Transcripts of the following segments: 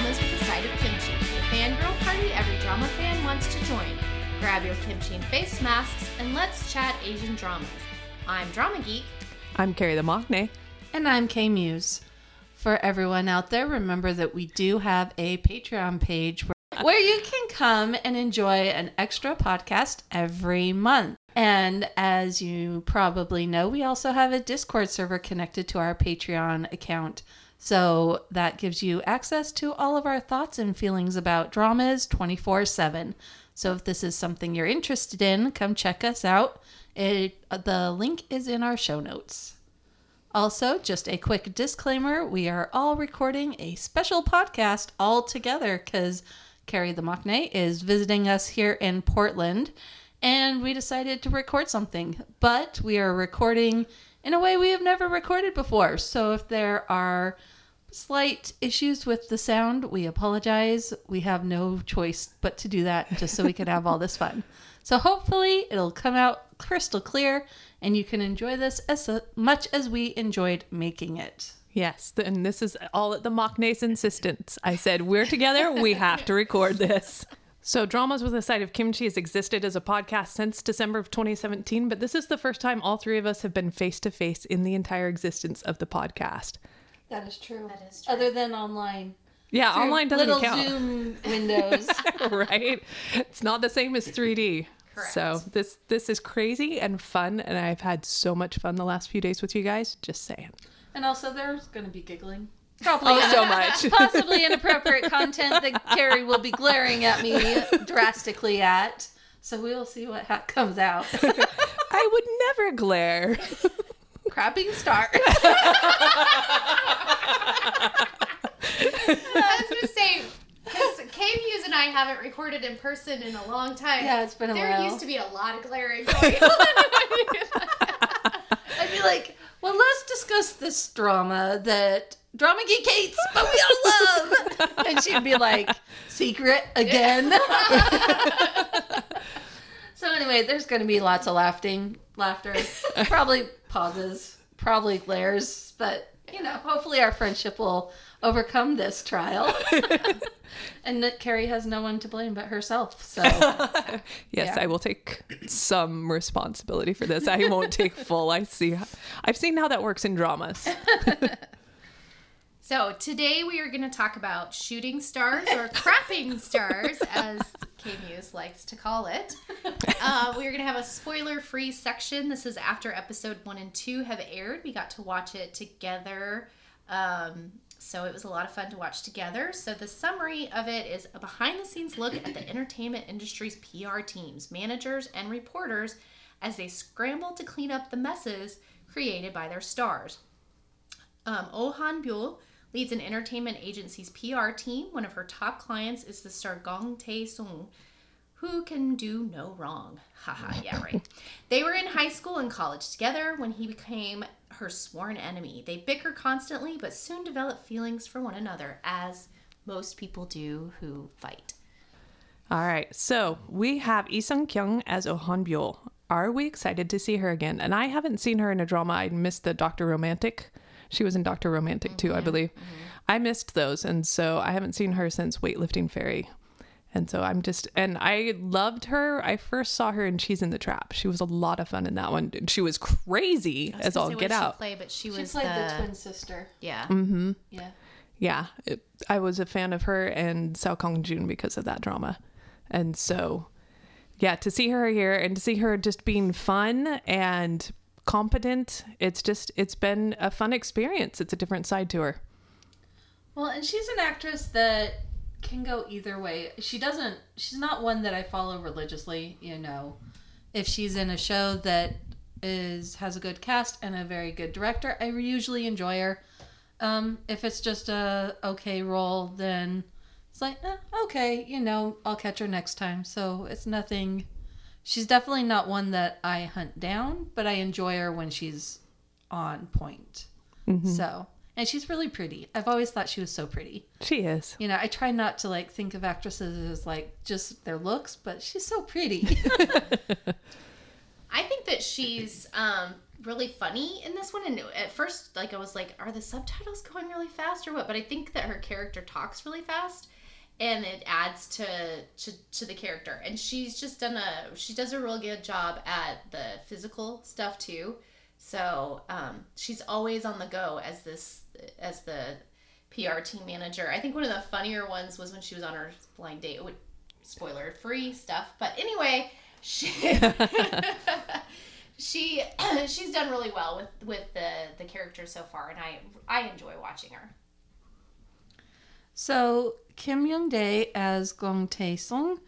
Dramas with a Side of Kimchi, the fangirl party every drama fan wants to join. Grab your kimchi and face masks and let's chat Asian dramas. I'm Drama Geek. I'm Carrie the Maknae. And I'm K Muse. For everyone out there, remember that we do have a Patreon page where, where you can come and enjoy an extra podcast every month. And as you probably know, we also have a Discord server connected to our Patreon account. So that gives you access to all of our thoughts and feelings about dramas 24 7. So if this is something you're interested in, come check us out. It, the link is in our show notes. Also, just a quick disclaimer we are all recording a special podcast all together because Carrie the Maknae is visiting us here in Portland and we decided to record something. But we are recording in a way we have never recorded before. So if there are slight issues with the sound, we apologize. We have no choice but to do that just so we can have all this fun. So hopefully it'll come out crystal clear and you can enjoy this as much as we enjoyed making it. Yes, and this is all at the Maknae's insistence. I said, we're together, we have to record this. So, Dramas with a Side of Kimchi has existed as a podcast since December of 2017, but this is the first time all three of us have been face to face in the entire existence of the podcast. That is true. That is true. Other than online. Yeah, Through online doesn't little count. Zoom windows. right? It's not the same as 3D. Correct. So this this is crazy and fun, and I've had so much fun the last few days with you guys. Just saying. and also, there's going to be giggling. Probably Oh, so much. possibly inappropriate content that Carrie will be glaring at me drastically at. So we'll see what ha- comes out. I would never glare. Crapping start. I was going to say, because K Muse and I haven't recorded in person in a long time. Yeah, it's been a there while. used to be a lot of glaring going on. I'd be like, well, let's discuss this drama that Drama Geek hates, but we all love. and she'd be like, secret again. so anyway, there's going to be lots of laughing, laughter, probably pauses, probably glares, but you know, hopefully our friendship will overcome this trial. and that Carrie has no one to blame but herself. So Yes, Yeah. I will take some responsibility for this. I won't take full. I see. I've seen how that works in dramas. So today we are going to talk about shooting stars or crapping stars, as K Muse likes to call it. Uh, we're going to have a spoiler-free section. This is after episode one and two have aired. We got to watch it together, um, so it was a lot of fun to watch together. So the summary of it is a behind-the-scenes look at the entertainment industry's PR teams, managers, and reporters as they scramble to clean up the messes created by their stars. Um, Oh Han Byul leads an entertainment agency's PR team. One of her top clients is the star Gong Tae Sung, who can do no wrong. Haha, yeah, right. they were in high school and college together when he became her sworn enemy. They bicker constantly, but soon develop feelings for one another, as most people do who fight. All right, so we have Lee Sung Kyung as Oh Han Byul. Are we excited to see her again? And I haven't seen her in a drama. I missed the Doctor Romantic. She was in Doctor Romantic too, I mm-hmm, believe. Mm-hmm. I missed those, and so I haven't seen her since Weightlifting Fairy. And so I'm just, and I loved her. I first saw her in Cheese in the Trap. She was a lot of fun in that one. She was crazy as all get did she out. play, but she, she was played the, the twin sister. yeah. Mm-hmm. Yeah. yeah, it, I was a fan of her and Seo Kang Joon because of that drama. And so, yeah, to see her here and to see her just being fun and competent, it's just, it's been a fun experience. It's a different side to her. Well, and she's an actress that can go either way. She doesn't, she's not one that I follow religiously, you know. If she's in a show that is has a good cast and a very good director, I usually enjoy her. Um, if it's just a okay role, then it's like, eh, okay, you know, I'll catch her next time. So it's nothing. She's definitely not one that I hunt down, but I enjoy her when she's on point. So, and she's really pretty. I've always thought she was so pretty. She is. You know, I try not to like think of actresses as like just their looks, but she's so pretty. I think that she's um, really funny in this one. And at first, like I was like, are the subtitles going really fast or what? But I think that her character talks really fast, and it adds to to, to the character. And she's just done a she does a real good job at the physical stuff too. So um, she's always on the go as this as the PR team manager. I think one of the funnier ones was when she was on her blind date. Would spoiler free stuff, but anyway, she she she's done really well with with the the character so far, and I I enjoy watching her. So Kim Young Dae as Gong Tae Sung,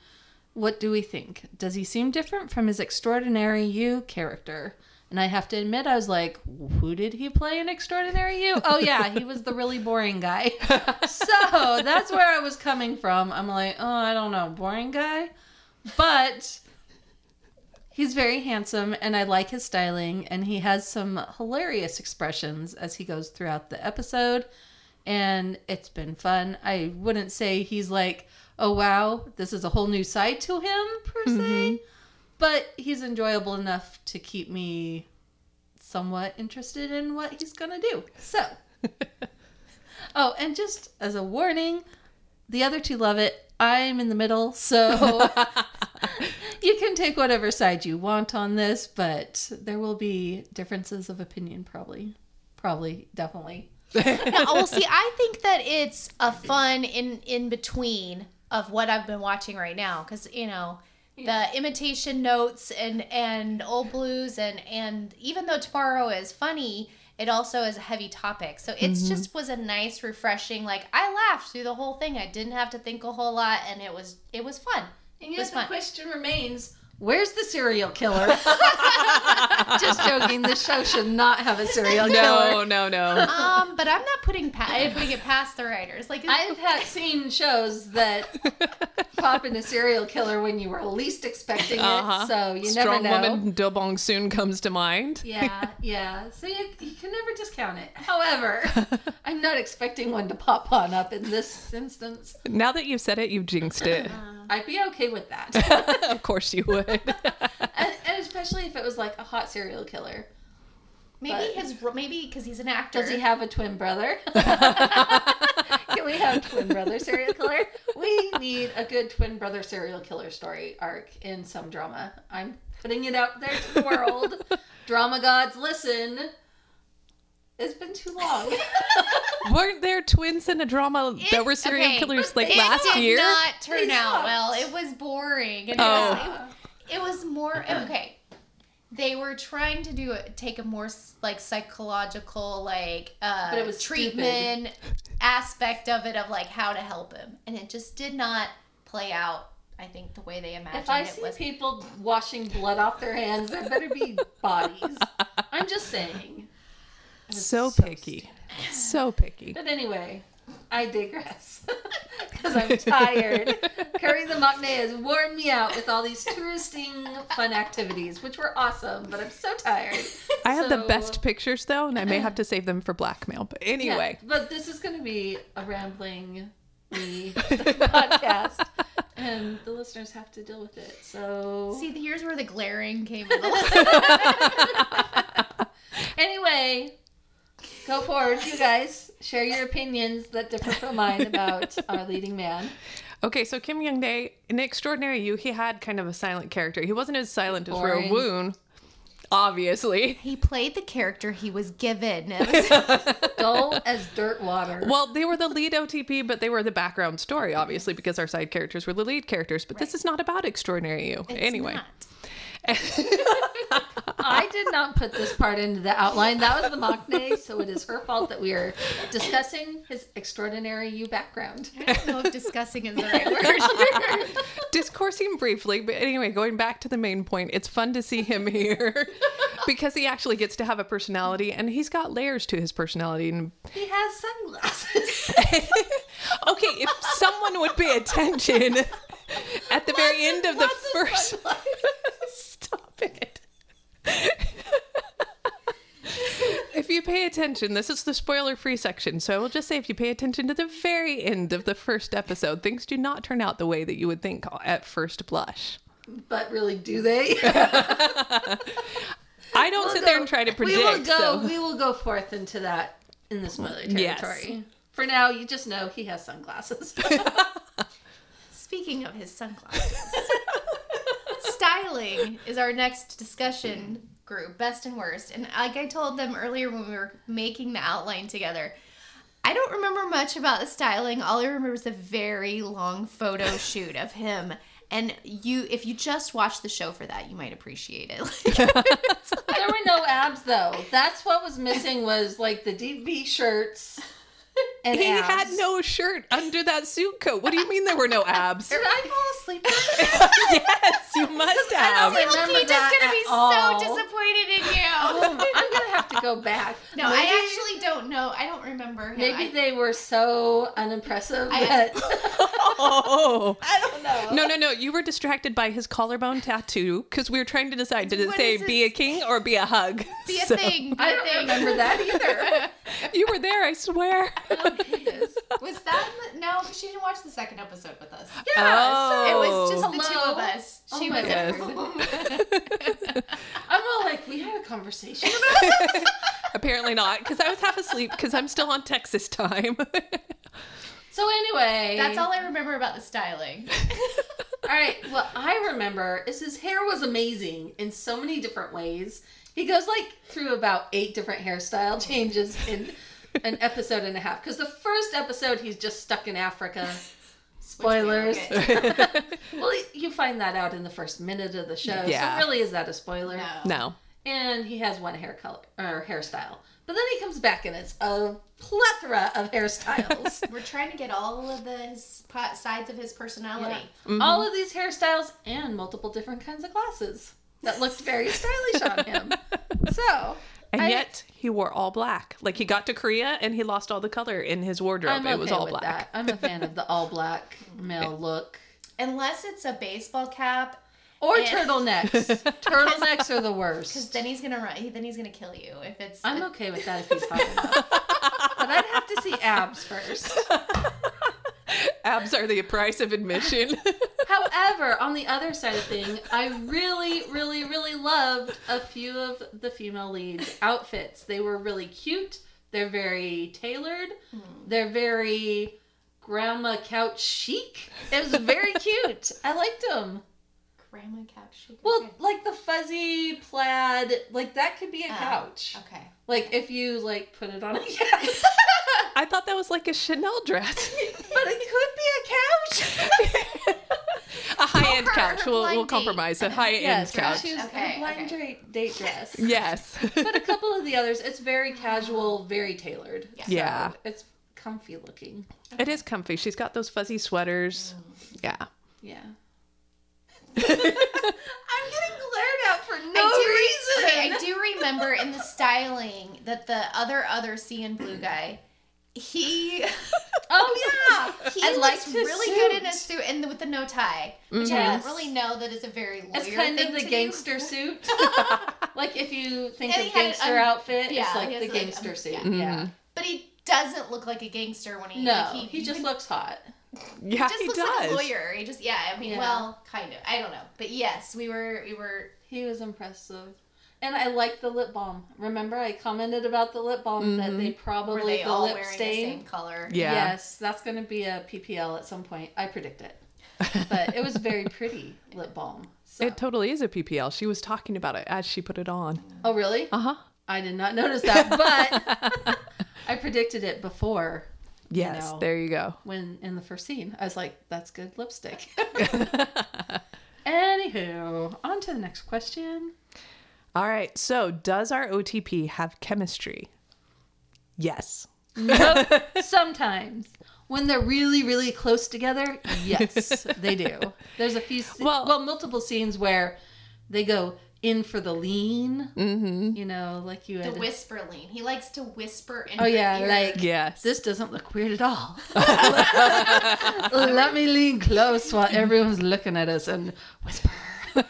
what do we think? Does he seem different from his extraordinary you character? And I have to admit, I was like, who did he play in Extraordinary You? Oh, yeah, he was the really boring guy. so that's where I was coming from. I'm like, oh, I don't know, boring guy? But he's very handsome and I like his styling. And he has some hilarious expressions as he goes throughout the episode. And it's been fun. I wouldn't say he's like, oh, wow, this is a whole new side to him, per se mm-hmm. But he's enjoyable enough to keep me somewhat interested in what he's gonna do. So, oh, and just as a warning, the other two love it. I'm in the middle, so you can take whatever side you want on this, but there will be differences of opinion, probably, probably, definitely. no, well, see, I think that it's a fun in in between of what I've been watching right now, because you know the imitation notes and and old blues and and even though tomorrow is funny it also is a heavy topic so it Mm-hmm. just was a nice refreshing like i laughed through the whole thing i didn't have to think a whole lot and it was it was fun And It was yet fun. the question remains: Where's the serial killer? Just joking. The show should not have a serial killer. No, no, no. um but i'm not putting pa- I'm putting it past the writers like I've had seen shows that pop in a serial killer when you were least expecting it, Uh-huh. so you Strong never know. Strong woman Do Bong Soon comes to mind. Yeah, yeah. So you, you can never discount it. However, I'm not expecting one to pop on up in this instance. Now that you've said it, you've jinxed it. I'd be okay with that, of course you would. and, and especially if it was like a hot serial killer. maybe but- his maybe because he's an actor Does he have a twin brother? Can we have twin brother serial killer? We need a good twin brother serial killer story arc in some drama. I'm putting it out there to the world. drama gods, listen. It's been too long. Weren't there twins in a drama that were serial okay, killers but like they last did year? not turn They out well. It was boring. And Oh. it, was, it, it was more okay. They were trying to do it, take a more like psychological like uh, But it was treatment aspect of it of like how to help him, and it just did not play out. I think the way they imagined If I it see was. people washing blood off their hands, there better be bodies. I'm just saying. It was So so picky. So picky. But anyway, I digress. Because I'm tired. Carrie the Maknae has worn me out with all these touristing fun activities, which were awesome, but I'm so tired. I have the best pictures though, and I may have to save them for blackmail. But Yeah, anyway, but this is going to be a rambling me podcast, and the listeners have to deal with it. So See, here's where the glaring came. in. anyway, go forward, you guys. Share your opinions that differ from mine about our leading man. okay. So Kim Young Dae in Extraordinary You, he had kind of a silent character. He wasn't as silent as Boring. Ro Woon, obviously. he played the character he was given. It was- Dull as dirt water. Well, they were the lead OTP, but they were the background story, obviously, because our side characters were the lead characters. But this is not about Extraordinary You. it's anyway. not. I did not put this part into the outline. That was the Maknae, so it is her fault that we are discussing his extraordinary you background. I don't know if discussing is the right word. discoursing briefly, but anyway, going back to the main point, it's fun to see him here because he actually gets to have a personality and he's got layers to his personality. And He has sunglasses. okay, if someone would pay attention at the very end of the first. Stop it. if you pay attention, this is the spoiler free section. So I will just say if you pay attention to the very end of the first episode, things do not turn out the way that you would think at first blush. but really, do they? I don't sit there and try to predict. We will go. so- We will go forth into that in the spoiler Yes. territory. For now, you just know he has sunglasses. Speaking of his sunglasses, styling is our next discussion group, best and worst. And like I told them earlier when we were making the outline together, I don't remember much about the styling. All I remember is a very long photo shoot of him. And you, if you just watch the show for that, you might appreciate it. there were no abs though. That's what was missing. Was like the deep V shirts. And he abs. had no shirt under that suit coat. What do you mean there were no abs? Did I fall asleep? yes, you must have. I don't remember Silky's that gonna be all. so disappointed in you. Oh, I'm gonna have to go back. no, Maybe- I actually don't know. I don't remember him. Maybe I- they were so unimpressive I- that Oh. I don't know. No, no, no. You were distracted by his collarbone tattoo because we were trying to decide did it What say be a king or be a hug? be a So- thing. Be I a don't thing. remember that either. You were there, I swear. Was that in the, no? She didn't watch the second episode with us. Oh. It was just the two of us. Oh She my was goodness. I'm all like, we had a conversation. Apparently not, because I was half asleep because I'm still on Texas time. So anyway, That's all I remember about the styling. All right, well, I remember is his hair was amazing in so many different ways. He goes like through about eight different hairstyle changes in an episode and a half. Because the first episode, he's just stuck in Africa. Spoilers. Well, you find that out in the first minute of the show. Yeah. So really, is that a spoiler? No. no. And he has one hair color or hairstyle, but then he comes back and it's a plethora of hairstyles. We're trying to get all of the sides of his personality. All of these hairstyles and multiple different kinds of glasses that looked very stylish on him. So, And I- yet he wore all black. Like he got to Korea and he lost all the color in his wardrobe. I'm it okay was all with black. that. I'm a fan of the all black male look. Unless it's a baseball cap, Or Yeah. turtlenecks. turtlenecks are the worst. because then he's gonna run. Then he's gonna kill you if it's. I'm okay with that if he's hot enough. But I'd have to see abs first. Abs are the price of admission. However, on the other side of thing, I really, really, really loved a few of the female leads' outfits. They were really cute. They're very tailored. Hmm. They're very grandma couch chic. It was very cute. I liked them. grandma couch. chic, Well, okay. like the fuzzy plaid, like that could be a Oh, couch. Okay. Like if you like put it on a couch. I thought that was like a Chanel dress. but it could be a couch. a high end couch. We'll, we'll date. compromise. A high end yes, couch. she was Okay, a blind okay. date, date dress. Yes. but a couple of the others, it's very casual, very tailored. Yeah. So Yeah. it's comfy looking. it is comfy. She's got those fuzzy sweaters. Mm. Yeah. Yeah. I'm getting glared at for no I do, reason. okay, I do remember in the styling that the other other CNBLUE guy, he Oh yeah, he I looks liked his really good in a suit. suit and with the no tie, which I don't really know that is a very lawyer It's kind thing of the to do. gangster suit. like if you think And of he had it gangster un- outfit, yeah, it's like the has, like, gangster um, suit. yeah. Yeah. But he doesn't look like a gangster when he No, like, he, just looks hot. Yeah, he, just he looks does. like a lawyer. He just yeah, I mean, Yeah. well, kind of. I don't know, but yes, we were we were He was impressive. And I like the lip balm. Remember, I commented about the lip balm that they probably were they the all lip wearing the same color? Yeah. Yes, that's going to be a PPL at some point. I predict it. But it was very pretty lip balm. So. It totally is a PPL. She was talking about it as she put it on. oh, really? Uh huh. I did not notice that, but I predicted it before Yes, know. there you go. when in the first scene. I was like, that's good lipstick. Anywho, on to the next question. All right. So, does our OTP have chemistry? Yes. Nope. Sometimes. When they're really, really close together, yes, they do. There's a few, Well- well, multiple scenes where they go in for the lean. Mm-hmm. You know, like you The whisper lean. He likes to whisper in oh yeah, ear. like Yes. this doesn't look weird at all. Let me lean close while everyone's looking at us and whisper. I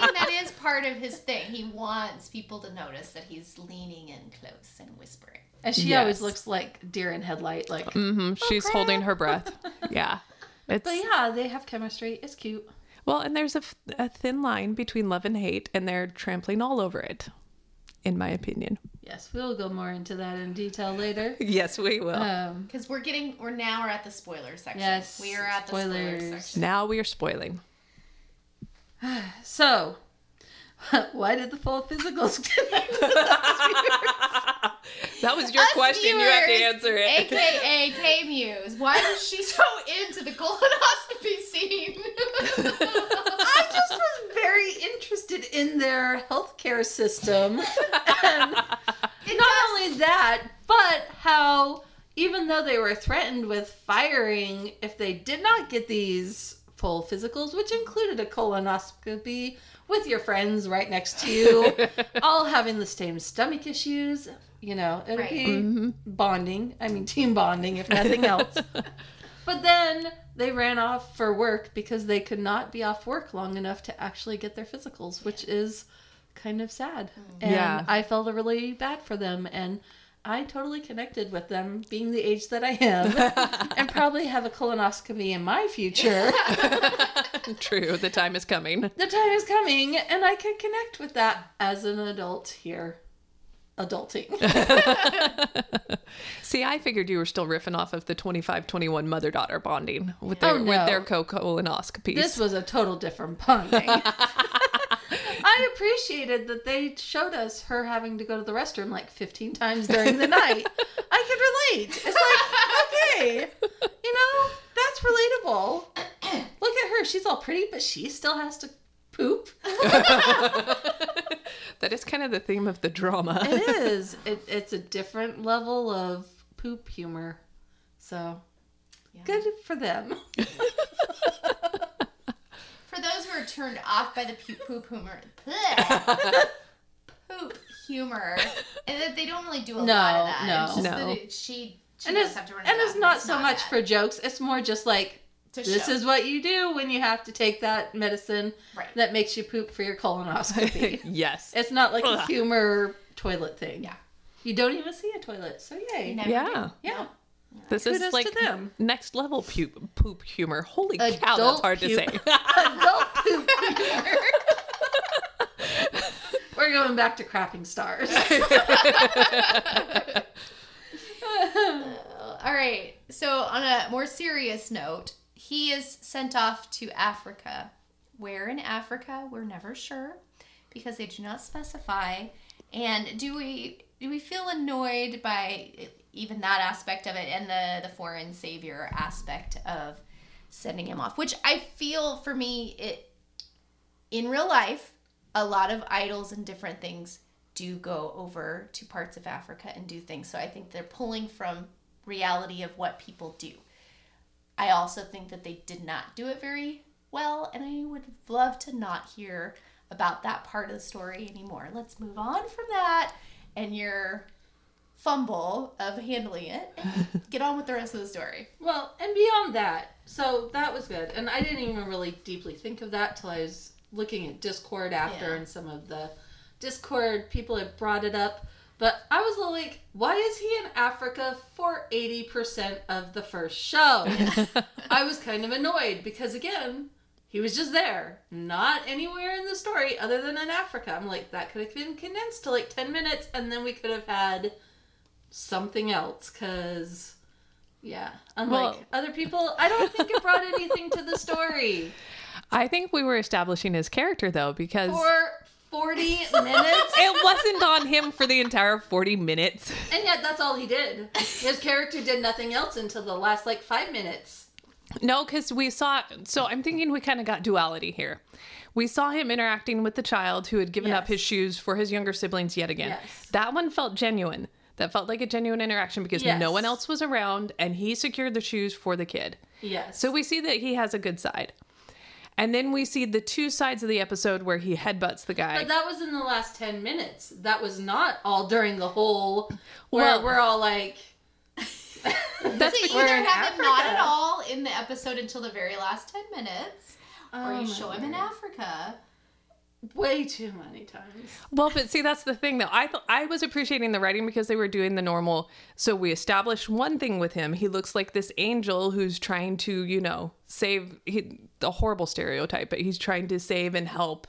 mean, that is part of his thing. He wants people to notice that he's leaning in close and whispering. And she Yes. always looks like deer in headlight. Like, Mm-hmm. She's crap. holding her breath. Yeah. It's but yeah, they have chemistry. It's cute. Well, and there's a thin line between love and hate, and they're trampling all over it, in my opinion. Yes, we'll go more into that in detail later. Yes, we will. Um, Because we're getting, we're now we're at the spoiler section. Yes, we are at the spoiler spoilers. section. now we are spoiling. so, why did the full physicals get That was your Us question. you have to answer it. AKA K Muse. Why was she so into the colonoscopy scene? I just was very interested in their healthcare system. And not only that, but how even though they were threatened with firing if they did not get these full physicals, which included a colonoscopy with your friends right next to you, all having the same stomach issues, you know, it'd Right. be mm-hmm. bonding. I mean, team bonding, if nothing else. But then they ran off for work because they could not be off work long enough to actually get their physicals, which is kind of sad. Mm. And Yeah. I felt really bad for them and I totally connected with them being the age that I am and probably have a colonoscopy in my future. True, the time is coming. the time is coming and I can connect with that as an adult here. Adulting. See, I figured you were still riffing off of the 25 21 mother daughter bonding with oh, their, Oh, no. with their co colonoscopies. This was a total different bonding. I appreciated that they showed us her having to go to the restroom like 15 times during the night. I could relate. It's like, okay, you know, that's relatable. Look at her. She's all pretty, but she still has to poop. That is kind of the theme of the drama. It is. It, it's a different level of poop humor. So, Yeah. good for them. For those who are turned off by the poop poop humor, bleh, poop humor, and that they don't really do a No, lot of that. no. It's just No. that it, she, she And does it's, have to run it. and it it's not but so much bad for jokes. It's more just like to this show. is what you do when you have to take that medicine right. that makes you poop for your colonoscopy. yes. it's not like a humor toilet thing. Yeah. You don't even see a toilet, so You yay. never Yeah. do. Yeah. This Kudos is like them. next level poop, poop humor. Holy cow, that's Adult hard to say. Adult poop humor. We're going back to crapping stars. All right. So, on a more serious note, he is sent off to Africa. Where in Africa, we're never sure because they do not specify. And do we do we feel annoyed by even that aspect of it and the the foreign savior aspect of sending him off? Which I feel for me it in real life, a lot of idols and different things do go over to parts of Africa and do things. So I think they're pulling from reality of what people do. I also think that they did not do it very well, and I would love to not hear about that part of the story anymore. Let's move on from that and your fumble of handling it get on with the rest of the story. Well, and beyond that, so that was good. And I didn't even really deeply think of that till I was looking at Discord after Yeah. and some of the Discord people had brought it up. But I was like, why is he in Africa for 80% of the first show? I was kind of annoyed because, again, he was just there, not anywhere in the story other than in Africa. I'm like, that could have been condensed to like 10 minutes and then we could have had something else because. Yeah, unlike Well- other people, I don't think it brought anything to the story. I think we were establishing his character though, because For 40 minutes, it wasn't on him for the entire 40 minutes. and yet that's all he did. His character did nothing else until the last like five minutes. No, because we saw. So I'm thinking we kind of got duality here. We saw him interacting with the child who had given up his shoes for his younger siblings yet again. Yes. That one felt genuine. That felt like a genuine interaction because Yes. no one else was around and he secured the shoes for the kid. Yes. So we see that he has a good side. And then we see the two sides of the episode where he headbutts the guy. But that was in the last 10 minutes. That was not all during the whole where Well- we're all like That's So We're either in have him not at all in the episode until the very last 10 minutes, or Oh you my show him in. Africa. Way too many times. Well, but see, that's the thing, though. I th- I was appreciating the writing because they were doing the normal. So we established one thing with him. He looks like this angel who's trying to, you know, save he, the horrible stereotype, but he's trying to save and help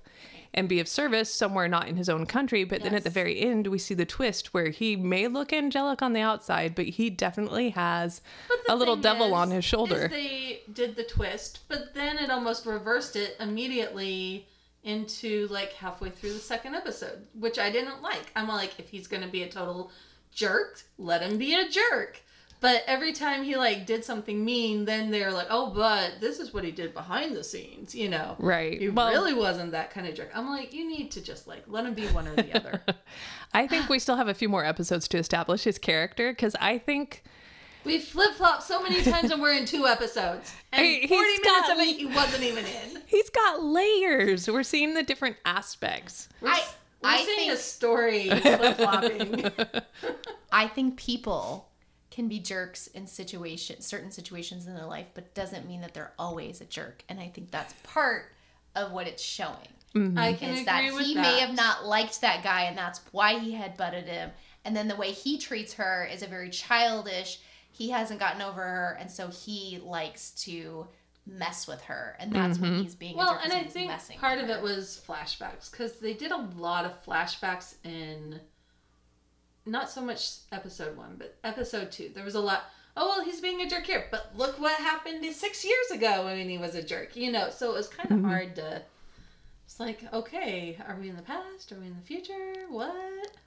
and be of service somewhere not in his own country. But then at the very end, we see the twist where he may look angelic on the outside, but he definitely has a little devil is- on his shoulder. they did the twist, but then it almost reversed it immediately into like halfway through the second episode, which I didn't like. I'm like, if he's gonna be a total jerk, let him be a jerk. But every time he like did something mean, then they're like, "Oh, but this is what he did behind the scenes," you know? Right. He Well- really wasn't that kind of jerk. I'm like, you need to just like let him be one or the other. I think we still have a few more episodes to establish his character because I think We flip flop so many times, and we're in two episodes, and Hey, he's forty minutes got- of it he wasn't even in. he's got layers. We're seeing the different aspects. We're, I- s- we're I seeing think- a story flip flopping. I think people can be jerks in situations, certain situations in their life, but doesn't mean that they're always a jerk. And I think that's part of what it's showing. Mm-hmm. I can is agree that with he that. may have not liked that guy, and that's why he had butted him. And then the way he treats her is a very childish. He hasn't gotten over her, and so he likes to mess with her, and that's when he's being a Well, jerk, and is I think messing part of it was flashbacks because they did a lot of flashbacks in not so much episode one, but episode two. There was a lot. Oh well, he's being a jerk here, but look what happened six years ago when he was a jerk. You know, so it was kind of Mm-hmm. hard to. It's like, okay, are we in the past? Are we in the future? What?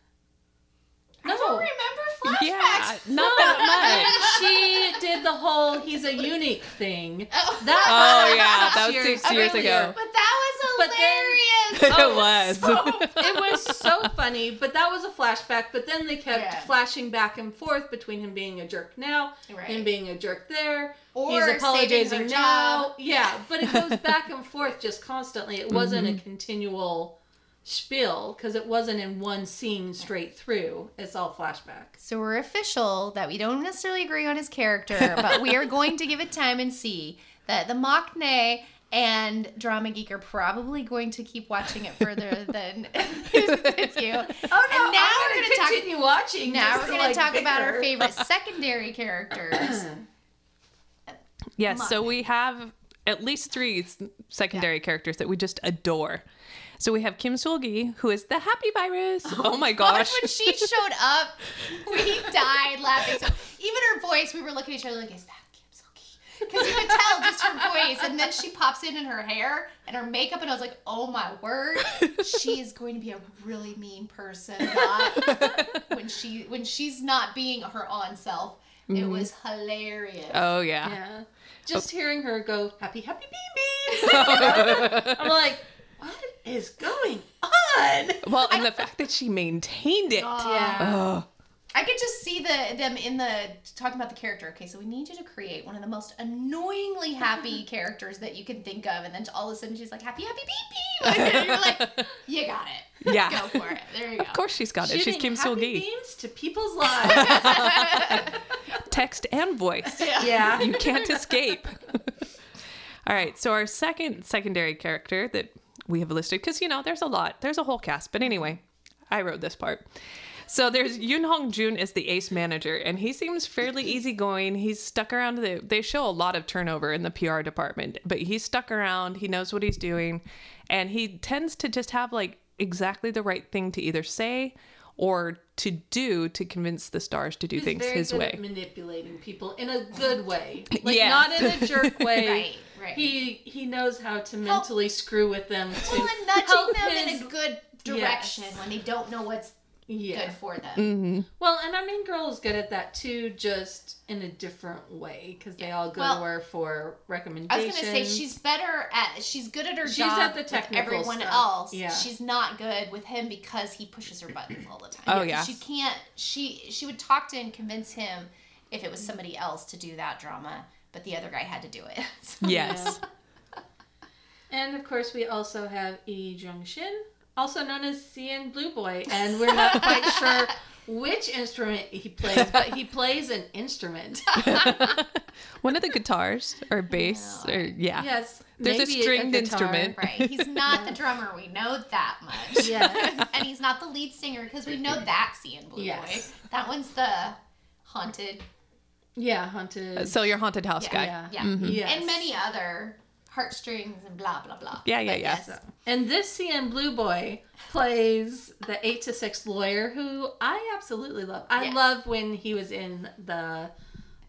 I don't remember flashbacks. Yeah, not that much. she did the whole "he's a unique" thing. Oh. That Oh yeah, that was years six years earlier. ago. But that was But then- hilarious. it was. so- it was so funny, but that was a flashback. But then they kept Yeah. flashing back and forth between him being a jerk now, Right. him being a jerk there. Or He's apologizing now. Yeah, but it goes back and forth just constantly. It wasn't Mm-hmm. a continual spiel because it wasn't in one scene straight through. It's all flashback. So we're official that we don't necessarily agree on his character, but we are going to give it time and see that the Maknae and Drama Geek are probably going to keep watching it further than you. Oh And now we're gonna gonna talk- continue watching. Now we're to, going like, to talk about our favorite secondary characters. Yes, so we have at least three s- secondary characters that we just adore. So we have Kim Sul-gi, who is the happy virus. Oh, my oh gosh. when she showed up, we died laughing. So even her voice, we were looking at each other like, is that Kim Sul-gi? Because you could tell just her voice. And then she pops in in her hair and her makeup, and I was like, oh my word, she is going to be a really mean person. When she when she's not being her own self. It mm-hmm. was hilarious. Oh, yeah. Yeah. Just oh. hearing her go, happy, happy, beep, beep. I'm like, what is going on? Well, and the fact that she maintained it. Yeah. Oh, I could just see the them in the talking about the character. Okay, so we need you to create one of the most annoyingly happy characters that you can think of, and then all of a sudden she's like happy, happy, beep, beep. And you're like, you got it. Yeah. go for it. There you go. of course she's got it. She's Kim happy Sul-gi. beams to people's lives. Text and voice. yeah. You can't escape. All right, so our second secondary character that we have listed, because you know, there's a lot, there's a whole cast, but anyway, I wrote this part. So there's Yoon Jong Hoon as the ace manager, and he seems fairly easygoing. He's stuck around. The, they show a lot of turnover in the PR department, but he's stuck around. He knows what he's doing, and he tends to just have like exactly the right thing to either say or to do to convince the stars to do He's things his way. at manipulating people in a good way. Like Yes. not in a jerk way. Right, right. He he knows how to mentally screw with them to well, and nudging help them his- in a good direction Yes. when they don't know what's yeah. good for them. Mm-hmm. Well, and I mean, Girl is good at that too, just in a different way because they all go Well, to her for recommendations. I was gonna say she's better at she's good at her She's job at the with technical everyone stuff. else. Yeah. She's not good with him because he pushes her buttons all the time. Oh, yeah. She can't she she would talk to and convince him if it was somebody else to do that drama, but the other guy had to do it. So- Yes. And of course, we also have Lee Jung Shin, also known as CNBLUE Boy, and we're not quite sure which instrument he plays, but he plays an instrument. One of the guitars or bass or yeah. Yes, There's a stringed guitar. instrument. Right. He's not the drummer. We know that much. Yes. and he's not the lead singer because we know that CNBLUE Yes. Boy. That one's the haunted. Yeah, haunted. So your haunted house Yeah. guy. yeah. Yeah. Mm-hmm. Yes. And many other heartstrings and blah blah blah. Yeah, yeah, But yeah. yes. And this CNBLUE Boy plays the eight to six lawyer who I absolutely love. I Yeah. love when he was in the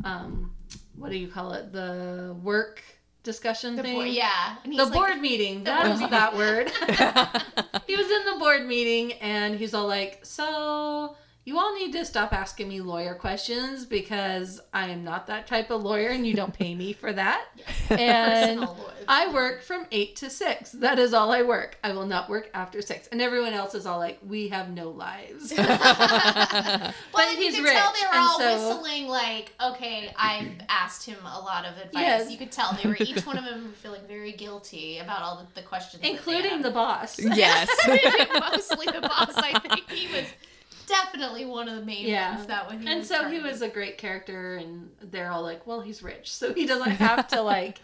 um what do you call it? The work discussion The thing. board, yeah. And The he's like, board meeting. That board that word. he was in the board meeting and he's all like, So you all need to stop asking me lawyer questions because I am not that type of lawyer and you don't pay me for that. And I work from eight to six. That is all I work. I will not work after six. And everyone else is all like, we have no lives. Well, and he's you could tell they were and all so- whistling like, okay, I've asked him a lot of advice. Yes. You could tell they were each one of them feeling very guilty about all the, the questions, that they Including the boss. Yes. mostly the boss. I think he was definitely one of the main Yeah. ones that when he And was so he was a great character, and they're all like, well, he's rich. So he doesn't have to like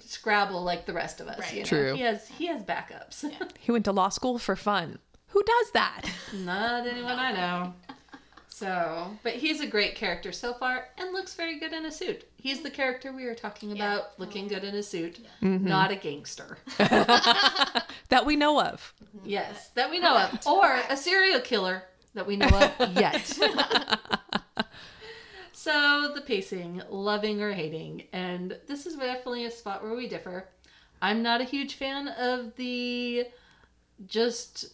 scrabble like the rest of us. Right. you know? True. He has he has backups. He went to law school for fun. Who does that? Not anyone I know. So, but he's a great character so far and looks very good in a suit. He's the character we were talking Yeah. about, looking good in a suit, Mm-hmm. not a gangster. That we know of. Yes, that we know of, or a serial killer that we know of yet. so the pacing, loving or hating, and this is definitely a spot where we differ. I'm not a huge fan of the just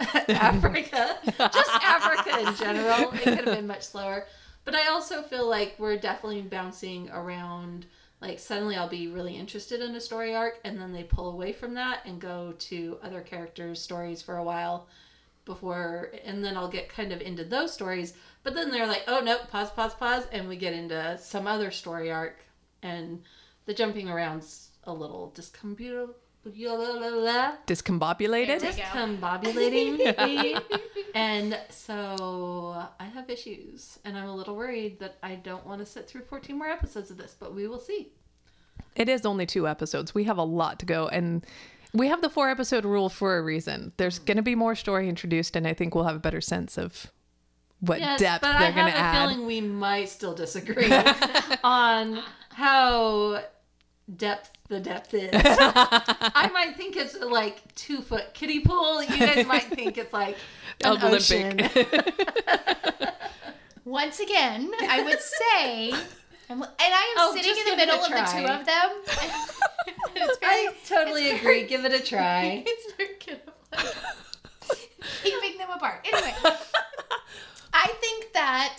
Africa, just Africa in general. It could have been much slower, but I also feel like we're definitely bouncing around. Like suddenly I'll be really interested in a story arc, and then they pull away from that and go to other characters' stories for a while before, and then I'll get kind of into those stories. But then they're like, "Oh no, pause, pause, pause," and we get into some other story arc, and the jumping around's a little discombobulated. Discombobulated? There we go. Discombobulating and so I have issues, and I'm a little worried that I don't want to sit through 14 more episodes of this, but we will see. It is only two episodes. We have a lot to go. And we have the four episode rule for a reason. There's going to be more story introduced, and I think we'll have a better sense of what Yes, depth but they're I going have to a add. feeling we might still disagree on how depth the depth is. I might think it's like two foot kiddie pool. You guys might think it's like an ocean. Once again, I would say, I'm, and I am Oh, sitting in the give it a middle of the two of them. it's very, I totally it's agree. very- Give it a try. it's very good. Keeping them apart. Anyway, I think that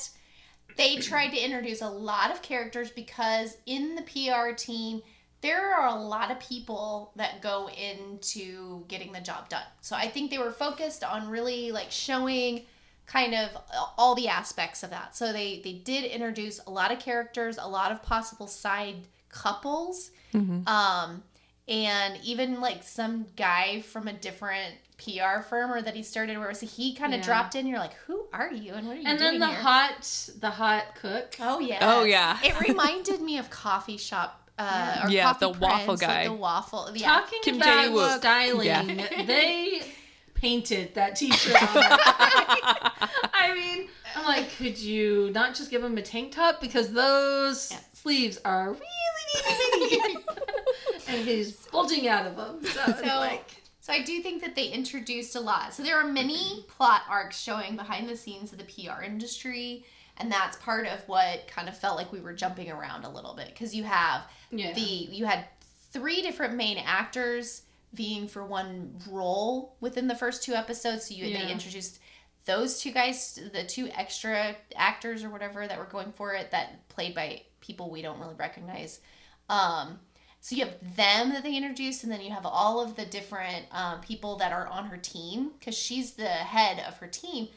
they tried to introduce a lot of characters because in the PR team, there are a lot of people that go into getting the job done. So I think they were focused on really like showing kind of all the aspects of that. So they they did introduce a lot of characters, a lot of possible side couples. Um and even like some guy from a different PR firm or that he started where so he kind of Yeah. dropped in you're like who are you and what are you doing? And then the here? hot, the hot cook. Oh yeah. Oh, yeah. It reminded me of coffee shop. Uh, or Yeah, coffee the waffle prince, like guy. the waffle. Yeah. Talking Kim about styling, Yeah. they painted that T-shirt on. I mean, I'm like, could you not just give him a tank top because those Yeah. sleeves are really and he's bulging out of them. So, So- like, So I do think that they introduced a lot. So there are many plot arcs showing behind the scenes of the PR industry, and that's part of what kind of felt like we were jumping around a little bit because you have yeah, the you had three different main actors vying for one role within the first two episodes. So you Yeah. they introduced those two guys, the two extra actors or whatever that were going for it, that played by people we don't really recognize. Um, so you have them that they introduced, and then you have all of the different um, people that are on her team because she's the head of her team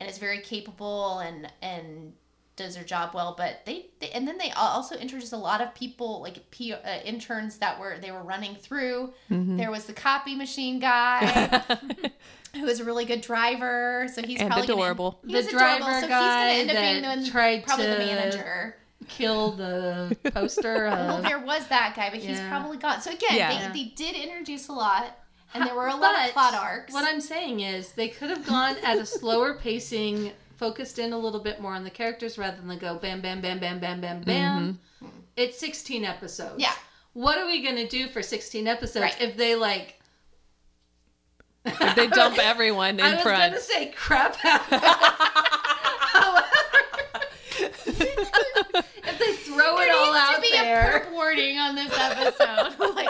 and is very capable and and does her job well. But they, they and then they also introduced a lot of people like P, uh, interns that were they were running through. There was the copy machine guy who was a really good driver, so he's And probably adorable. Gonna, he's The adorable, driver so guy he's gonna end up being the, tried probably the manager. kill the poster Well, there was that guy, but he's probably gone. So again, Yeah. they, they did introduce a lot, and there were a lot of plot arcs. What I'm saying is they could have gone at a slower pacing, focused in a little bit more on the characters rather than go bam, bam, bam, bam, bam, bam, bam. Mm-hmm. It's 16 episodes. Yeah. What are we gonna do for 16 episodes Right. if they like? If they dump everyone in I was gonna say crap. However, if they throw it there all needs out to be there, a warning on this episode. like,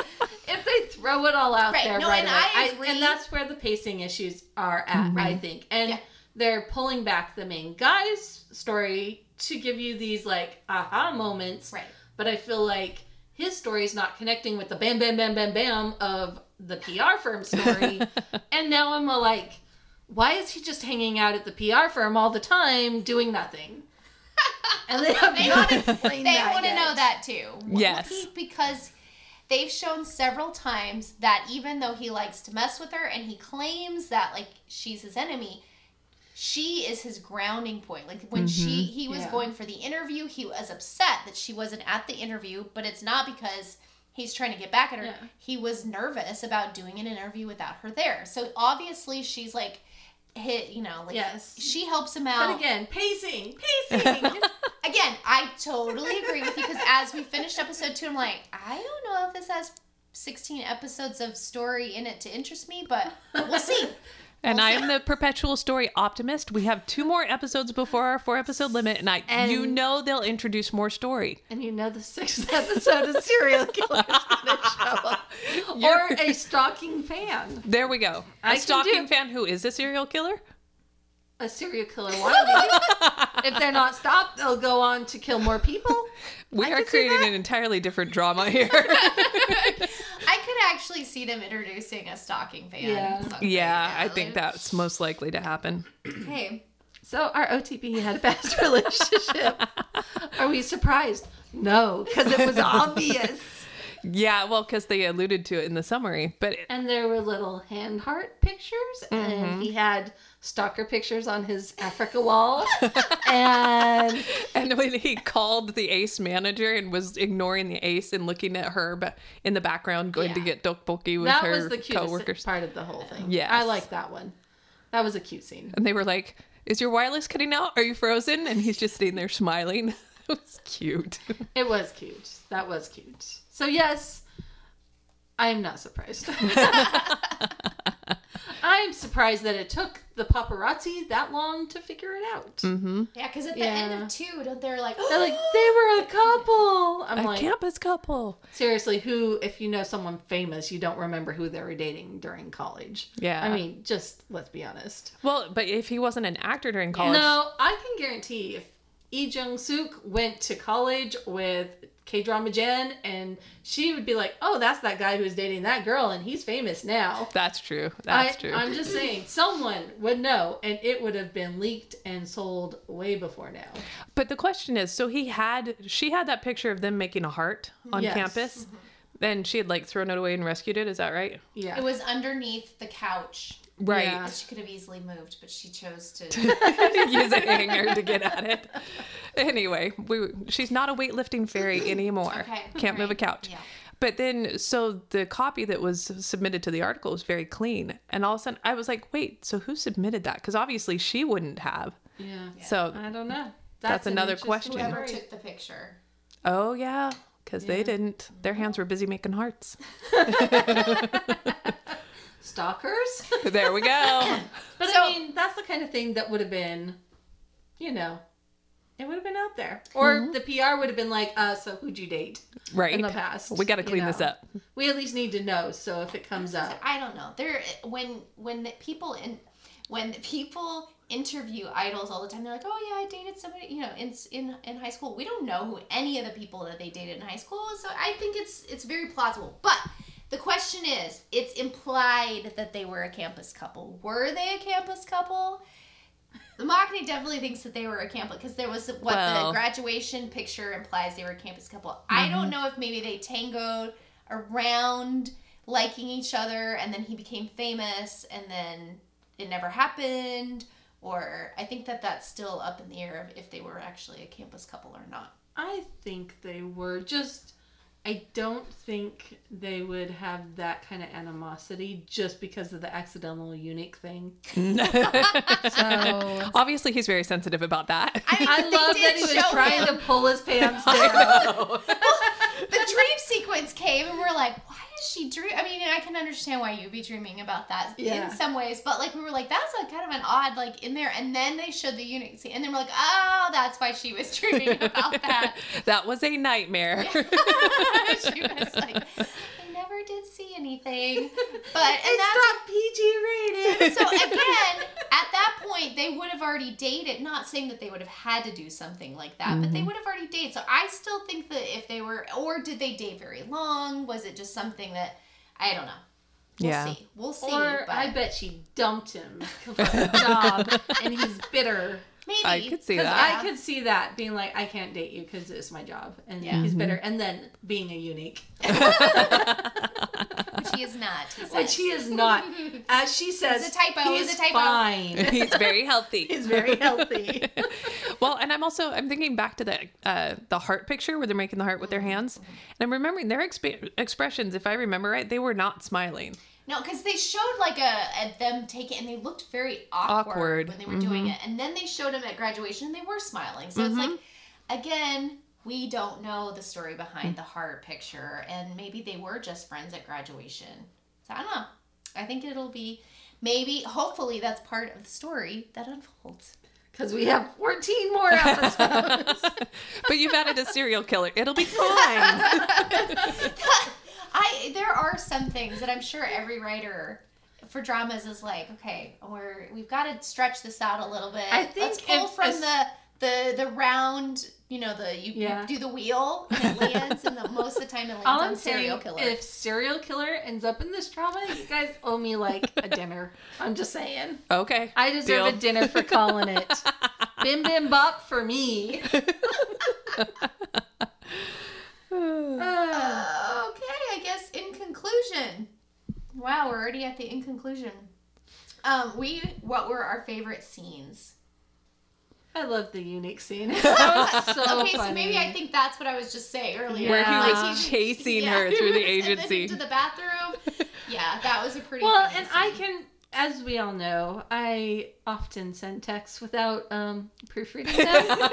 if they throw it all out Right, there no, right and away, I I- and that's where the pacing issues are at, I mm-hmm. think, and Yeah. They're pulling back the main guy's story to give you these like aha moments, right. but I feel like his story is not connecting with the bam, bam, bam, bam, bam of the PR firm story, and now I'm like, why is he just hanging out at the PR firm all the time doing nothing? And they have They not wanna- explained They that want to know that too. Yes. He- because they've shown several times that even though he likes to mess with her and he claims that like she's his enemy, she is his grounding point. Like when she mm-hmm. he was Yeah. going for the interview, he was upset that she wasn't at the interview, but it's not because he's trying to get back at her. Yeah. He was nervous about doing an interview without her there. So obviously she's like hit, you know, like Yes. she helps him out. But again, pacing, pacing. Again, I totally agree with you because as we finished episode two, I'm like, I don't know if this has 16 episodes of story in it to interest me, but we'll see. And I am the perpetual story optimist. We have two more episodes before our four episode limit, and I And- you know they'll introduce more story. and you know the sixth episode of serial killer is gonna show up. Or a stalking fan. There we go. A I stalking do- fan who is a serial killer? A serial killer wannabe. if they're not stopped, they'll go on to kill more people. We I are creating an entirely different drama here. I could actually see them introducing a stalking fan. Yeah. yeah, I think that's most likely to happen. Hey, So our OTP had a past relationship. Are we surprised? No, because it was obvious. Yeah, well, because they alluded to it in the summary, but it- And there were little hand heart pictures, and mm-hmm. he had stalker pictures on his Africa wall. and and when he called the ace manager and was ignoring the ace and looking at her, but in the background going to Yeah. get tteokbokki with that her was the cutest coworkers, part of the whole thing. Yeah, I like that one. That was a cute scene. and they were like, "Is your wireless cutting out? Are you frozen?" And he's just sitting there smiling. it was cute. It was cute. That was cute. So yes, I'm not surprised. I'm surprised that it took the paparazzi that long to figure it out. Mm-hmm. yeah, because at the end of two, don't they're like, They're like, they were a couple. I'm A like, campus couple. seriously, who, if you know someone famous, you don't remember who they were dating during college. Yeah. I mean, just let's be honest. Well, but if he wasn't an actor during college, No, I can guarantee if Lee Jong Suk went to college with K Drama Jen and she would be like, Oh, that's that guy who's dating that girl and he's famous now. that's true. That's I, true. I'm just saying, someone would know, and it would have been leaked and sold way before now. But the question is, so he had, she had that picture of them making a heart on Yes. campus. Mm-hmm. Then she had like thrown it away and rescued it. Is that right? Yeah. it was underneath the couch. Right. Yeah. She could have easily moved, but she chose to. Use a hanger to get at it. Anyway, we, she's not a weightlifting fairy anymore. Okay, Can't move a couch. yeah. But then, so the copy that was submitted to the article was very clean. And all of a sudden, I was like, wait, so who submitted that? Because obviously she wouldn't have. yeah. So, I don't know. That's an another interesting question. Whoever took the picture. oh, yeah, because they didn't. Their hands were busy making hearts. Stalkers? there we go. But So- I mean, that's the kind of thing that would have been, you know, it would have been out there. Or the PR would have been like, uh, so who'd you date Right. in the past? We got to you clean this up. We at least need to know. So if it comes up, I don't know. There, when when the people in when the people interview idols all the time, they're like, "Oh yeah, I dated somebody," you know, in in in high school. We don't know who any of the people that they dated in high school, so I think it's it's very plausible. But the question is, it's implied that they were a campus couple. Were they a campus couple? The Machine definitely thinks that they were a campus because there was what Well- the graduation picture implies they were a campus couple. I don't mm-hmm. know if maybe they tangoed around liking each other and then he became famous and then it never happened or I think that that's still up in the air of if they were actually a campus couple or not. I think they were just. I don't think they would have that kind of animosity just because of the accidental unique thing. So Obviously, he's very sensitive about that. I, mean, I love that he was show trying him- to pull his pants down. The dream sequence came and we're like, why is she dream? I mean, I can understand why you'd be dreaming about that Yeah. in some ways, but like we were like, that's a kind of an odd like in there. And then they showed the unit scene, and then we're like, oh, that's why she was dreaming about that. that was a nightmare. she was like, did see anything, but it's that's not PG rated. so again, at that point, they would have already dated. Not saying that they would have had to do something like that, but they mm-hmm. would have already dated. So I still think that if they were, or did they date very long? Was it just something that I don't know? We'll Yeah. see. We'll see. Or but I bet she dumped him for a job and he's bitter. Maybe I could see that. I could see that being like, I can't date you because it's my job. And Yeah. he's bitter. And then being a unique, which he is not. He which he is not. As she says, It's a typo, He's it's a typo. fine. he's very healthy. He's very healthy. Well, and I'm also I'm thinking back to the uh, the heart picture where they're making the heart with their Mm-hmm. hands, and I'm remembering their exp- expressions. If I remember right, they were not smiling. No, because they showed like a, a them taking, and they looked very awkward, Awkward. when they were doing mm-hmm. it. And then they showed them at graduation, and they were smiling. So it's like, mm-hmm. again, we don't know the story behind mm. the heart picture, and maybe they were just friends at graduation. So I don't know. I think it'll be maybe, hopefully, that's part of the story that unfolds. Because we have 14 more episodes. But you've added a serial killer. It'll be fine. I there are some things that I'm sure every writer for dramas is like, okay, we're we've got to stretch this out a little bit. I think Let's pull if from as- the the the round, you know, the you, you Yeah. do the wheel and it lands, and the, most of the time it lands All on I'm serial killer. if serial killer ends up in this drama, you guys owe me like a dinner. I'm just saying. Okay. I deserve a dinner for calling it. Bim bim bop for me. Uh, okay, I guess in conclusion, wow, we're already at the in conclusion. Um, we what were our favorite scenes? I love the unique scene. That was so okay, so maybe I think that's what I was just saying earlier. Where he Yeah. was chasing Yeah. her through the agency. to the bathroom. Yeah, that was a pretty. Well, funny and I can, as we all know, I often send texts without um, proofreading them,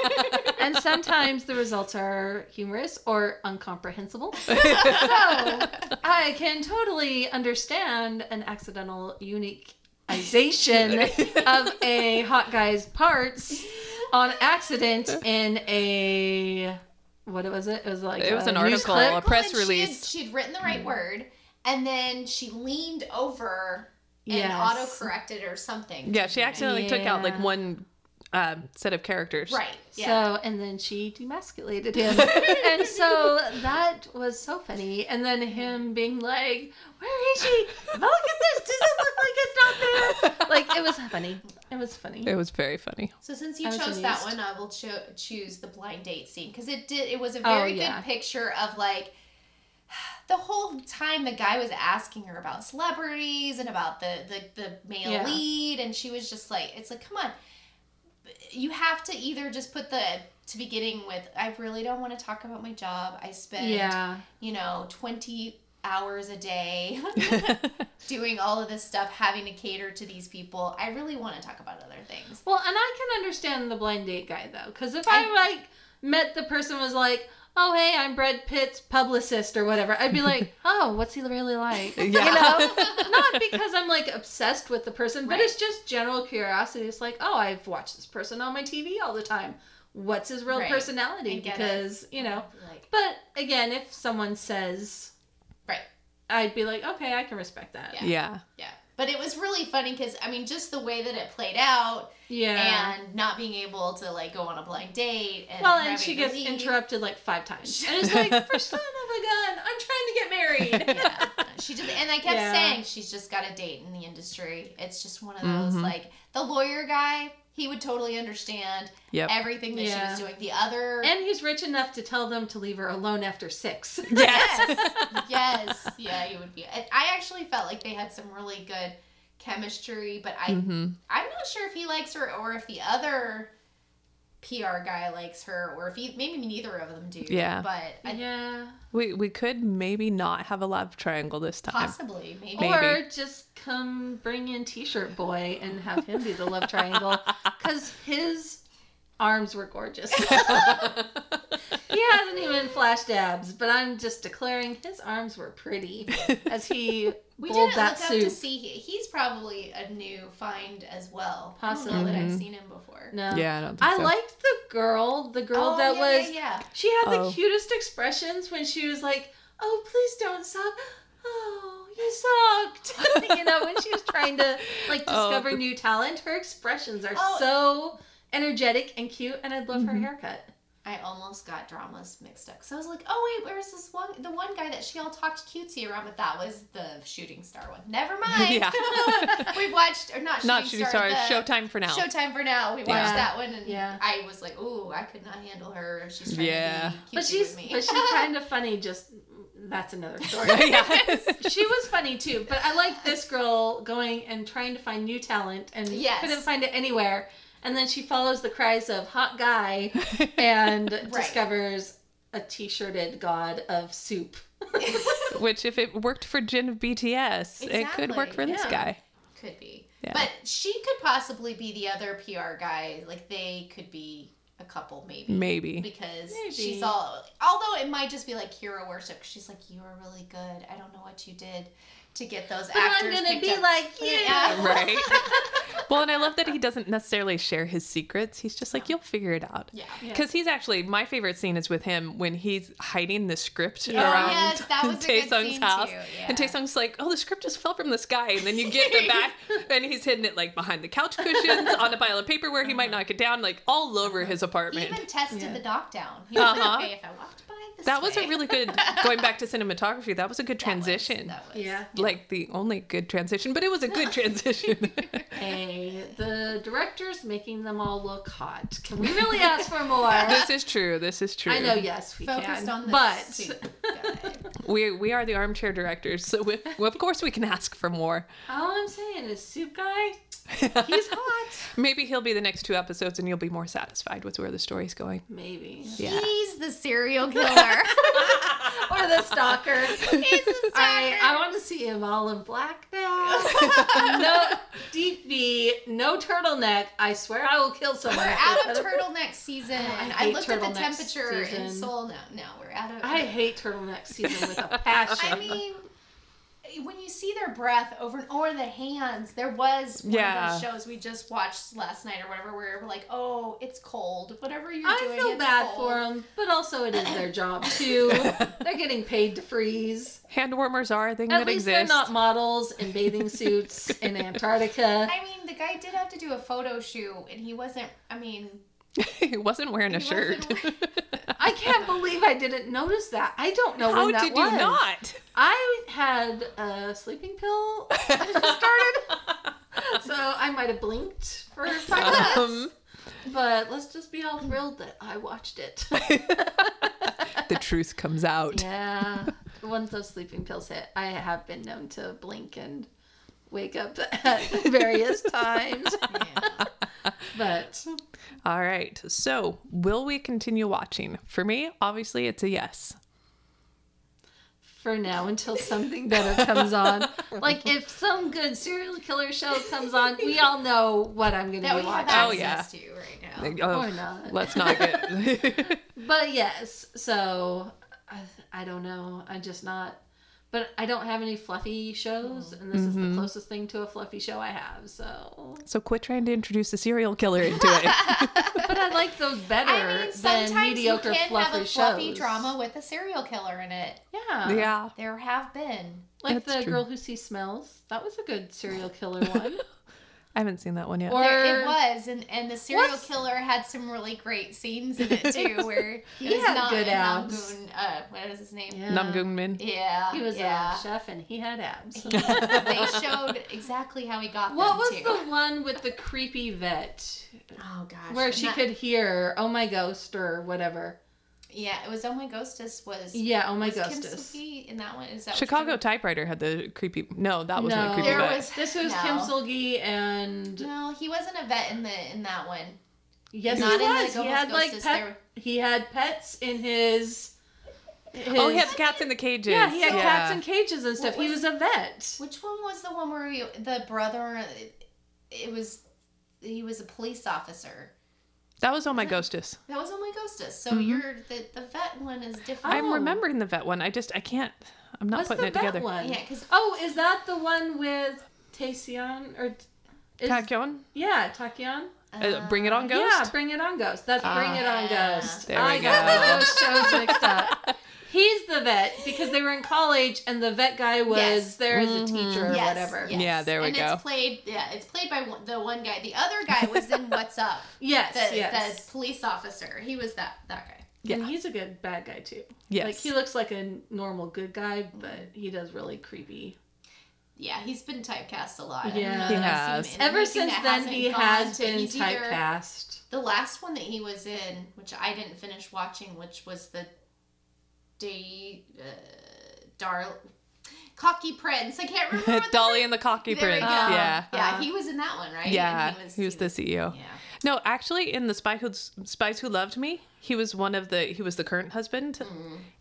and sometimes the results are humorous or incomprehensible. so I can totally understand an accidental uniqueization of a hot guy's parts on accident in a what was it? It was like It was a an article, clip. a press Well, and she had- release. She'd, written the right word, and then she leaned over and Yes. auto corrected or something. Yeah, she accidentally took out like one um, set of characters. Right. Yeah. So, and then she demasculated him. and so that was so funny. And then him being like, Where is she? Look at this. Does it look like it's not there? Like, it was funny. It was funny. It was very funny. So since you I was chose that one, I will cho- choose the blind date scene because it did. It was a Oh, very yeah. good picture of like the whole time the guy was asking her about celebrities and about the the, the male Yeah. lead, and she was just like, "It's like, come on, you have to either just put the to beginning with, I really don't want to talk about my job. I spend Yeah. you know twenty hours a day doing all of this stuff, having to cater to these people. I really want to talk about other things." Well, and I can understand the blind date guy, though. Because if I, like, met the person was like, Oh, hey, I'm Brad Pitt's publicist or whatever. I'd be like, oh, what's he really like? You know, not because I'm like obsessed with the person, but Right. it's just general curiosity. It's like, oh, I've watched this person on my TV all the time. What's his real Right. personality? I get it. Because, you know, Like, but again, if someone says, Right. I'd be like, okay, I can respect that. Yeah. Yeah. yeah. But it was really funny because, I mean, just the way that it played out Yeah. and not being able to, like, go on a blind date. And well, and she gets leave. interrupted like five times. And it's like, for son of a gun, I'm trying to get married. yeah. She just, and I kept Yeah. saying she's just got a date in the industry. It's just one of those, Mm-hmm. like, the lawyer guy, he would totally understand Yep. everything that she was doing. The other. And he's rich enough to tell them to leave her alone after six. yes. yes. Yeah, you would be. I I actually felt like they had some really good chemistry, but I Mm-hmm. I'm not sure if he likes her or if the other PR guy likes her, or if he, maybe neither of them do. Yeah. But I, yeah. We we could maybe not have a love triangle this time. possibly, maybe. Maybe. Or just come bring in T-shirt boy and have him be the love triangle because his arms were gorgeous. he hasn't even flashed abs, but I'm just declaring his arms were pretty as he We bowled didn't that look up to see. He's probably a new find as well. I don't know Possibly. that I've seen him before. No. Yeah, I don't think I so. liked the girl, the girl Oh, that yeah, was. yeah, yeah. She had the Oh. cutest expressions when she was like, "Oh, please don't suck." Oh, you sucked. you know, when she was trying to like Oh. discover new talent, her expressions are Oh. so energetic and cute, and I love Mm-hmm. her haircut. I almost got dramas mixed up. So I was like, oh wait, where's this one? The one guy that she all talked cutesy around with. That was the shooting star one. Never mind. Yeah. we watched or not shooting Not shooting star. stars. the- Showtime for now. Showtime for now. We watched Yeah. that one, and Yeah. I was like, "Ooh, I could not handle her. She's trying Yeah. to be cutesy But she's with me." but she's kind of funny. Just that's another story. yeah. she was funny too, but I like this girl going and trying to find new talent and Yes. couldn't find it anywhere. And then she follows the cries of hot guy and discovers a t-shirted god of soup. Which, if it worked for Jin of BTS, it could work Exactly, for this guy. could be. Yeah. But she could possibly be the other PR guy. Like they could be a couple, maybe. Maybe. Because Maybe. she's all. Although it might just be like hero worship. She's like, you were really good. I don't know what you did to get those But I'm gonna be up." like you. Yeah. Right. well, and I love that he doesn't necessarily share his secrets. He's just like, you'll figure it out. Yeah. Because he's actually, my favorite scene is with him when he's hiding the script Yeah. around Oh, yes, that was Taesung's house. too, And yeah. Taesung's like, oh, the script just fell from the sky. And then you get the back, and he's hidden it like behind the couch cushions, on a pile of paper where he might knock it down, like all over his apartment. He even tested Yeah. the dock down. He was Uh-huh. like, okay, if I walked by this That was a really good, going back to cinematography, that was a good That was- transition. that was- Yeah. Like the only good transition, but it was a good transition. Hey, the director's making them all look hot. Can we really ask for more? this is true. This is true. I know, yes, we Focused can. on the but. We we are the armchair directors, so we, well, of course we can ask for more. all I'm saying is, soup guy, he's hot. Maybe he'll be the next two episodes, and you'll be more satisfied with where the story's going. Maybe. Yeah. He's the serial killer. or the stalker. He's the All right, stalker. I want to see him all in black now. no deep V, no turtleneck. I swear I will kill someone. We're out of turtleneck season. I and I hate looked at the turtleneck temperature in season. Seoul. No, no, we're out of. I hate turtleneck season with a passion. I mean, when you see their breath over or the hands, there was one Yeah. of those shows we just watched last night or whatever, where we're like, oh, it's cold. Whatever you're I doing, I feel it's bad cold. for them, but also it is their job too. they're getting paid to freeze. Hand warmers are a thing At that least exists. they're not models in bathing suits in Antarctica. I mean, the guy did have to do a photo shoot, and he wasn't. I mean, he wasn't wearing a shirt. wasn't I can't believe I didn't notice that. I don't know How when that did was. you not? I had a sleeping pill started, so I might have blinked for five minutes. Um, But let's just be all thrilled that I watched it. the truth comes out. yeah, once those sleeping pills hit, I have been known to blink and wake up at various times. yeah. But All right. So, will we continue watching? For me, obviously, it's a yes. for now, until something better comes on, like if some good serial killer show comes on, we all know what I'm going to that be we have watching. Oh, yeah. to right now. Oh, Or not. Let's not get. But yes, so I, I don't know. I'm just not. But I don't have any fluffy shows, oh. and this is the mm-hmm. closest thing to a fluffy show I have. So, so, quit trying to introduce a serial killer into it. but I like those better I mean, than sometimes mediocre you can fluffy have a fluffy shows. drama with a serial killer in it. Yeah, yeah. There have been. like That's the true. girl who sees smells. That was a good serial killer one. I haven't seen that one yet. Or There, it was, and and the serial What's- killer had some really great scenes in it too, where He it was had not good in abs. Namgoon, uh, what is his name? Yeah. Namgoong Min. Yeah, he was yeah. a chef and he had abs. they showed exactly how he got them. what them was too. the one with the creepy vet Oh gosh, where and she that- could hear "Oh my ghost" or whatever? Yeah, it was Oh My Ghostess was. Yeah, "Oh my was Kim ghostess." Sulky in that one? Is that Chicago you're typewriter had the creepy. No, that wasn't No. a creepy There vet. was- This was No. Kim Sul-gi and No, he wasn't a vet in the in that one. Yes, Not he in the was. He Gomez had like Ghostes, pet. there- He had pets in his. Oh, he had cats in the cages. Yeah, he had yeah. cats in cages and stuff. What he was- was a vet. Which one was the one where he, the brother? It was he was a police officer. That was on my ghostess. That was on my Ghostess. So Mm-hmm. you're the the vet one is different. I'm remembering the vet one. I just I can't. I'm not What's putting the it together. one? Yeah, 'cause- oh, is that the one with Taecyeon or? Is, Taecyeon? yeah, Taecyeon. Uh, Bring It On Ghost? Yeah, Bring It On Ghost. That's Bring It On Ah. Ghost. There I we got go. those shows mixed up. He's the vet because they were in college and the vet guy was Yes. there as a mm-hmm. teacher or Yes, whatever. yes. Yeah, there we and go. it's played. Yeah, it's played by one, the one guy. The other guy was in What's Up. Yes, The, yes. the police officer. He was that that guy. Yeah. And he's a good bad guy too. Yes. Like he looks like a normal good guy, but he does really creepy. Yeah, he's been typecast a lot. I Yeah. He has. seen him in Ever since then, he gone has to- been typecast. The last one that he was in, which I didn't finish watching, which was the day uh, Dar Cocky Prince. I can't remember. what the Dolly and the Cocky There Prince. go. Yeah. Yeah, Uh, he was in that one, right? Yeah, And he was, the CEO. Yeah. No, actually, in the Spy Who Spies Who Loved Me, he was one of the he was the current husband,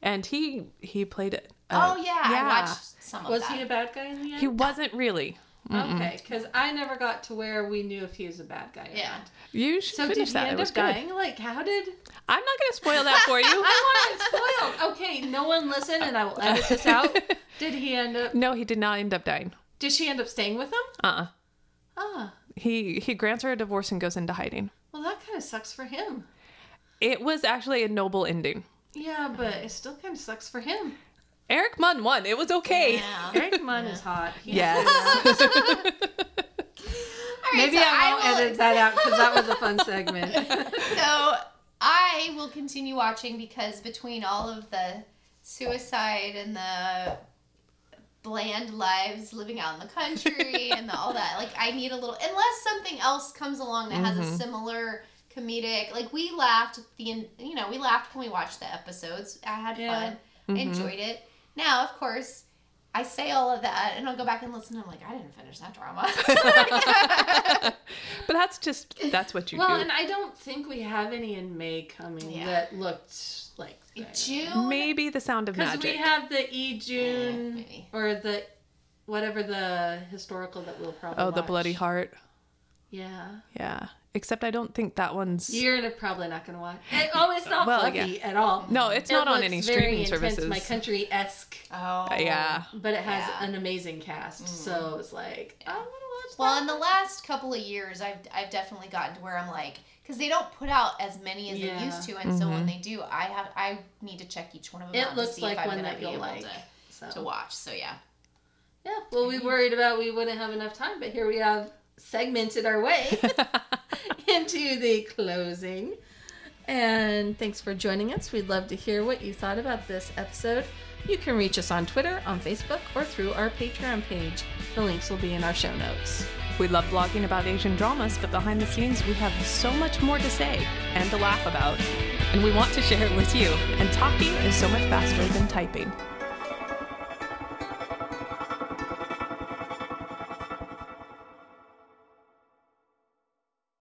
and he he played it. uh, Mm. oh yeah, I watched some of Was that. he a bad guy in the end? He wasn't really. Okay, because I never got to where we knew if he was a bad guy. Or Yeah. Not. You should So did finish he that. end It was up good. dying? Like, how did? I'm not going to spoil that for you. I want it spoiled. Okay, no one listen, and I will edit this out. Did he end up? no, he did not end up dying. Did she end up staying with him? Uh. uh Ah, He he grants her a divorce and goes into hiding. well, that kind of sucks for him. It was actually a noble ending. Yeah, but it still kind of sucks for him. Eric Mun won. It was okay. Yeah. Eric Mun is hot. He's- Yes. All right, Maybe so I won't will- edit that out because that was a fun segment. So I will continue watching because between all of the suicide and the bland lives living out in the country and the, all that, like I need a little unless something else comes along that has a mm-hmm. similar comedic. Like we laughed the you know we laughed when we watched the episodes. I had Yeah. fun, I enjoyed it. Now of course. I say all of that, and I'll go back and listen. and I'm like, I didn't finish that drama. but that's just that's what you well, do. and I don't think we have any in May coming Yeah. that looked like June. Maybe the sound of magic. Because we have the E June oh, maybe. or the whatever the historical that we'll probably oh, the bloody heart. Yeah. Yeah. Except I don't think that one's. You're probably not going to watch. It, oh, it's not Well, fluffy at all. No, it's It not on looks any very streaming intense, services. My country esque, Oh, uh, yeah. but it has Yeah. an amazing cast. Mm. So it's like I want to watch. Well, that. in the last couple of years, I've I've definitely gotten to where I'm like, because they don't put out as many as Yeah. they used to, and so when mm-hmm. they do, I have I need to check each one of them. It out looks to see like if one gonna that be you'll able like. to, So. to watch. So yeah, Yeah, well, we mm-hmm. worried about we wouldn't have enough time, but here we have segmented our way into the closing. And thanks for joining us. We'd love to hear what you thought about this episode. You can reach us on Twitter, on Facebook, or through our Patreon page. The links will be in our show notes. We love blogging about Asian dramas, but behind the scenes, we have so much more to say and to laugh about. And we want to share it with you. And talking is so much faster than typing.